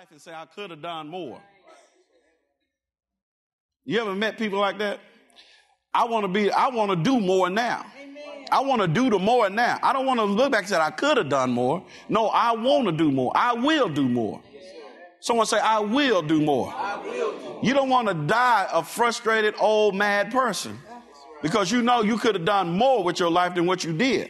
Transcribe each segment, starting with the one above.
life and say, I could have done more. You ever met people like that? I want to be, I want to do more now. I want to do the more now. I don't want to look back and say, I could have done more. No, I want to do more. I will do more. Someone say, I will do more. You don't want to die a frustrated, old, mad person because you know you could have done more with your life than what you did.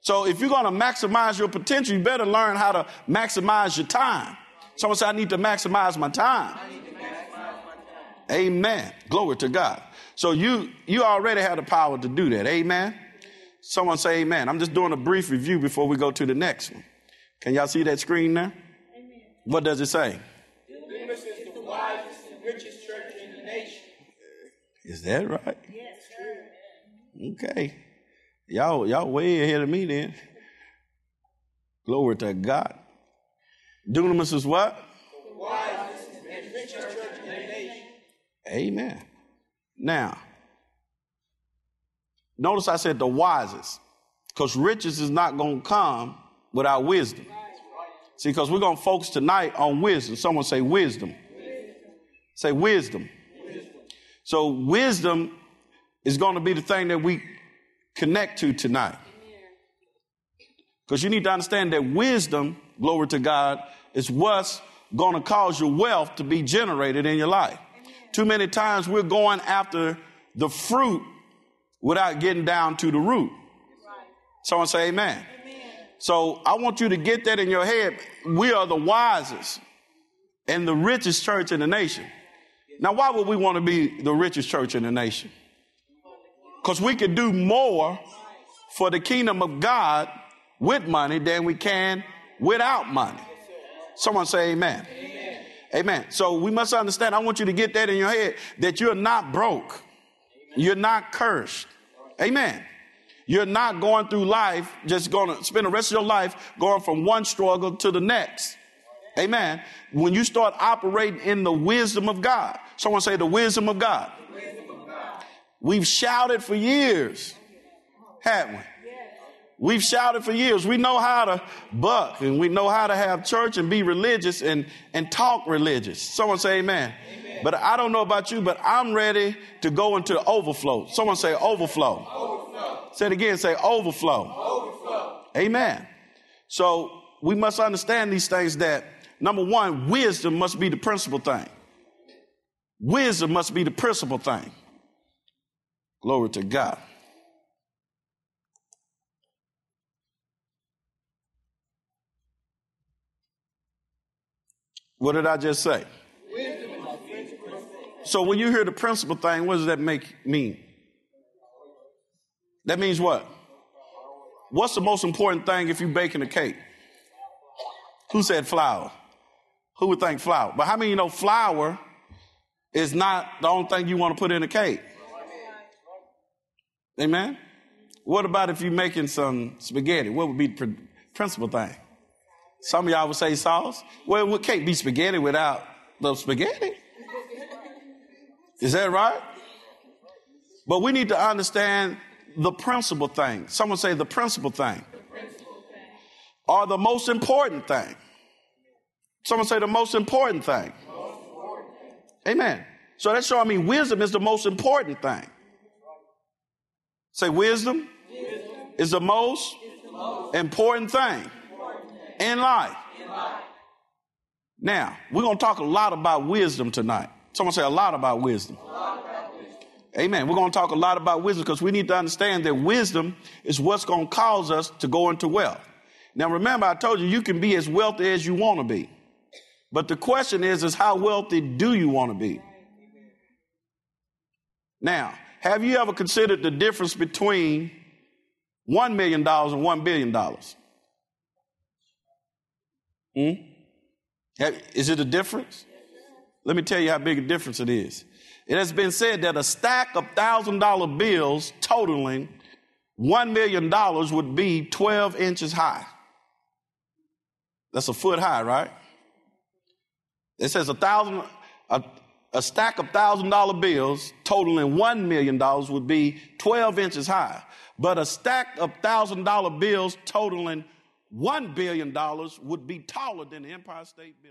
So if you're going to maximize your potential, you better learn how to maximize your time. Someone say, I need to maximize my time. Amen. Glory to God. So you you already have the power to do that. Amen. Someone say amen. I'm just doing a brief review before we go to the next one. Can y'all see that screen there? Amen. What does it say? Dunamis is the wisest and richest church in the nation. Is that right? Yes, sir. Okay. Y'all, y'all way ahead of me then. Glory to God. Dunamis is what? Amen. Now, notice I said the wisest, because riches is not going to come without wisdom. See, because we're going to focus tonight on wisdom. Someone say wisdom. wisdom. Say wisdom. wisdom. So, wisdom is going to be the thing that we connect to tonight. Because you need to understand that wisdom, glory to God, is what's going to cause your wealth to be generated in your life. Too many times we're going after the fruit without getting down to the root. Someone say amen. amen. So I want you to get that in your head. We are the wisest and the richest church in the nation. Now, why would we want to be the richest church in the nation? Because we could do more for the kingdom of God with money than we can without money. Someone say amen. amen. Amen. So we must understand, I want you to get that in your head that you're not broke. You're not cursed. Amen. You're not going through life, just going to spend the rest of your life going from one struggle to the next. Amen. When you start operating in the wisdom of God, someone say the wisdom of God. We've shouted for years, haven't we? We've shouted for years. We know how to buck and we know how to have church and be religious and, and talk religious. Someone say amen. amen. But I don't know about you, but I'm ready to go into overflow. Someone say overflow. overflow. Say it again, say overflow. overflow. Amen. So we must understand these things that number one, wisdom must be the principal thing. Wisdom must be the principal thing. Glory to God. What did I just say? So when you hear the principal thing, what does that make mean? That means what? What's the most important thing if you're baking a cake? Who said flour? Who would think flour? But how many you know flour is not the only thing you want to put in a cake? Amen. What about if you're making some spaghetti? What would be the principal thing? Some of y'all would say sauce. Well, it can't be spaghetti without the spaghetti. Is that right? But we need to understand the principal thing. Someone say the principal thing. Or the most important thing. Someone say the most important thing. Amen. So that's showing me wisdom is the most important thing. Say, wisdom, wisdom is the most, the most thing important thing in life. Now, we're going to talk a lot about wisdom tonight. Someone say a lot about wisdom. About wisdom. Amen. We're going to talk a lot about wisdom because we need to understand that wisdom is what's going to cause us to go into wealth. Now, remember, I told you you can be as wealthy as you want to be. But the question is, is how wealthy do you want to be? Now, have you ever considered the difference between $1 million and $1 billion? Hmm? Is it a difference? Let me tell you how big a difference it is. It has been said that a stack of thousand dollar bills totaling $1 million would be 12 inches high. That's a foot high, right? It says a thousand, a, a stack of thousand dollar bills totaling one million dollars would be 12 inches high. But a stack of thousand dollar bills totaling one billion dollars would be taller than the Empire State Building.